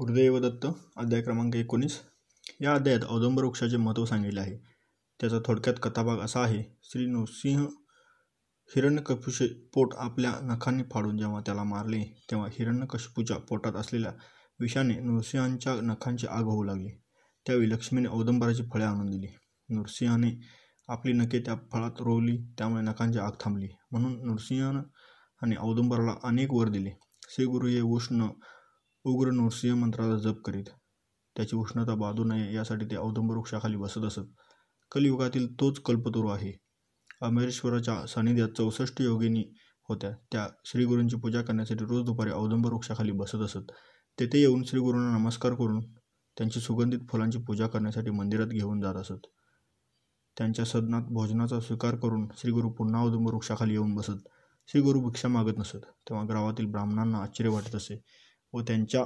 गुरुदेव दत्त अध्याय क्रमांक एकोणीस. या अध्यायात औदंबर वृक्षाचे महत्त्व सांगितले आहे. त्याचा थोडक्यात कथाभाग असा आहे श्री नृसिंह हिरण्यकशिपूचे पोट आपल्या नखांनी फाडून जेव्हा त्याला मारले तेव्हा हिरण्यकशिपूच्या पोटात असलेल्या विषाने नृसिंहांच्या नखांची आग होऊ लागली. त्यावेळी लक्ष्मीने औदंबराची फळे आणून दिली. नृसिंहाने आपली नखे त्या फळात रोवली त्यामुळे नखांची आग थांबली. म्हणून नृसिंहाने औदुंबराला अनेक वर दिले. श्रीगुरु हे उष्ण उग्र नृसिंह मंत्राचा जप करीत. त्याची उष्णता बाधू नये यासाठी ते औदंब वृक्षाखाली बसत असत. कलियुगातील तोच कल्पतरू आहे. अमरेश्वराच्या सानिध्यात चौसष्ट योगिनी होत्या. त्या श्रीगुरूंची पूजा करण्यासाठी रोज दुपारी औदंबर वृक्षाखाली बसत असत. तेथे येऊन श्रीगुरूंना नमस्कार करून त्यांची सुगंधित फुलांची पूजा करण्यासाठी मंदिरात घेऊन जात असत. त्यांच्या सदनात भोजनाचा स्वीकार करून श्रीगुरू पुन्हा औदंबर वृक्षाखाली येऊन बसत. श्रीगुरू भिक्षा मागत नसत. तेव्हा गावातील ब्राह्मणांना आश्चर्य वाटत असे. व त्यांच्या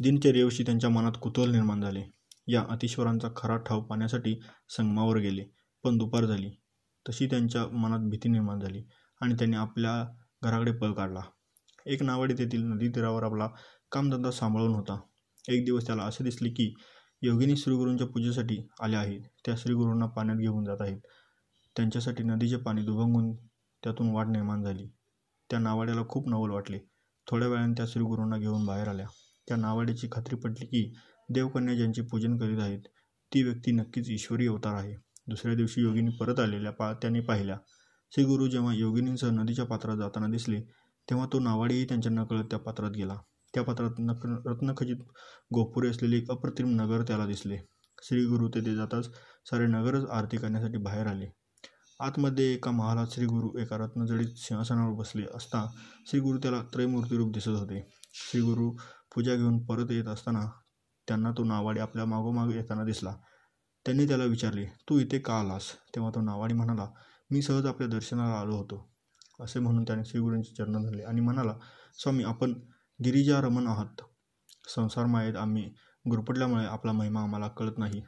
दिनचर्येविषयी त्यांच्या मनात कुतूहल निर्माण झाले. या अतिश्वरांचा खरा ठाव पाहण्यासाठी संगमावर गेले पण दुपार झाली. तशी त्यांच्या मनात भीती निर्माण झाली आणि त्यांनी आपल्या घराकडे पळ काढला. एक नावाडी तेथील नदी तीरावर आपला कामधंदा सांभाळून होता. एक दिवस त्याला असे दिसले की योगिनी श्रीगुरूंच्या पूजेसाठी आल्या आहेत. त्या श्रीगुरूंना पाण्यात घेऊन जात आहेत. त्यांच्यासाठी नदीचे पाणी दुभंगून त्यातून वाट निर्माण झाली. त्या नावाड्याला खूप नवल वाटले. थोड्या वेळाने त्या श्रीगुरूंना घेऊन बाहेर आल्या. त्या नावाडीची खात्री पटली की देवकन्या ज्यांचे पूजन करीत आहेत ती व्यक्ती नक्कीच ईश्वरी अवतार आहे. दुसऱ्या दिवशी योगिनी परत आलेल्या पा त्याने पाहिल्या. श्रीगुरू जेव्हा योगिनींसह नदीच्या पात्रात जाताना दिसले तेव्हा तो नावाडीही त्यांच्या नकळत त्या पात्रात गेला. त्या पात्रात नक रत्नखचित गोपुरे असलेले एक अप्रतिम नगर त्याला दिसले. श्रीगुरू तेथे जाताच सारे नगरच आरती करण्यासाठी बाहेर आले. आतमध्ये एका महालात श्रीगुरू एका रत्नजडीत सिंहासनावर बसले असता श्रीगुरू त्याला त्रयमूर्तीरूप दिसत होते. श्रीगुरू पूजा घेऊन परत येत असताना त्यांना तो नावाडी आपल्या मागोमाग येताना दिसला. त्यांनी त्याला विचारले तू इथे का आलास? तेव्हा तो नावाडी म्हणाला मी सहज आपल्या दर्शनाला आलो होतो. असे म्हणून त्याने श्रीगुरूंचे चरण धरले आणि म्हणाला स्वामी आपण गिरिजा रमण आहात. संसार मायेत आम्ही गुरपटल्यामुळे आपला महिमा आम्हाला कळत नाही.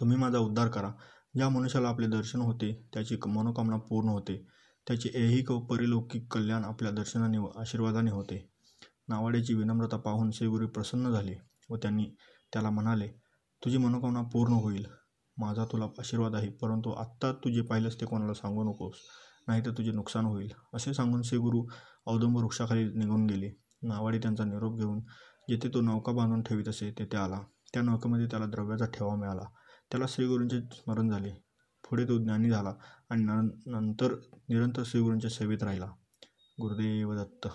तुम्ही माझा उद्धार करा. ज्या मनुष्याला आपले दर्शन होते त्याची मनोकामना पूर्ण होते. त्याचे ऐहिक व परिलौकिक कल्याण आपल्या दर्शनाने व आशीर्वादाने होते. नावाड्याची विनम्रता पाहून श्रीगुरू प्रसन्न झाले व त्यांनी त्याला म्हणाले तुझी मनोकामना पूर्ण होईल. माझा तुला आशीर्वाद आहे परंतु आत्ता तू जे पाहिलंस ते कोणाला सांगू नकोस. नाहीतर तुझे नुकसान होईल. असे सांगून श्रीगुरू औदुंब वृक्षाखाली निघून गेले. नावाडी त्यांचा निरोप घेऊन जिथे तो नौका बांधून ठेवीत असे तेथे आला. त्या नौकेमध्ये त्याला द्रव्याचा ठेवा मिळाला. त्याला श्रीगुरूंचे स्मरण झाले. पुढे तो ज्ञानी झाला आणि नंतर निरंतर श्रीगुरूंच्या सेवेत राहिला. गुरुदेव दत्त.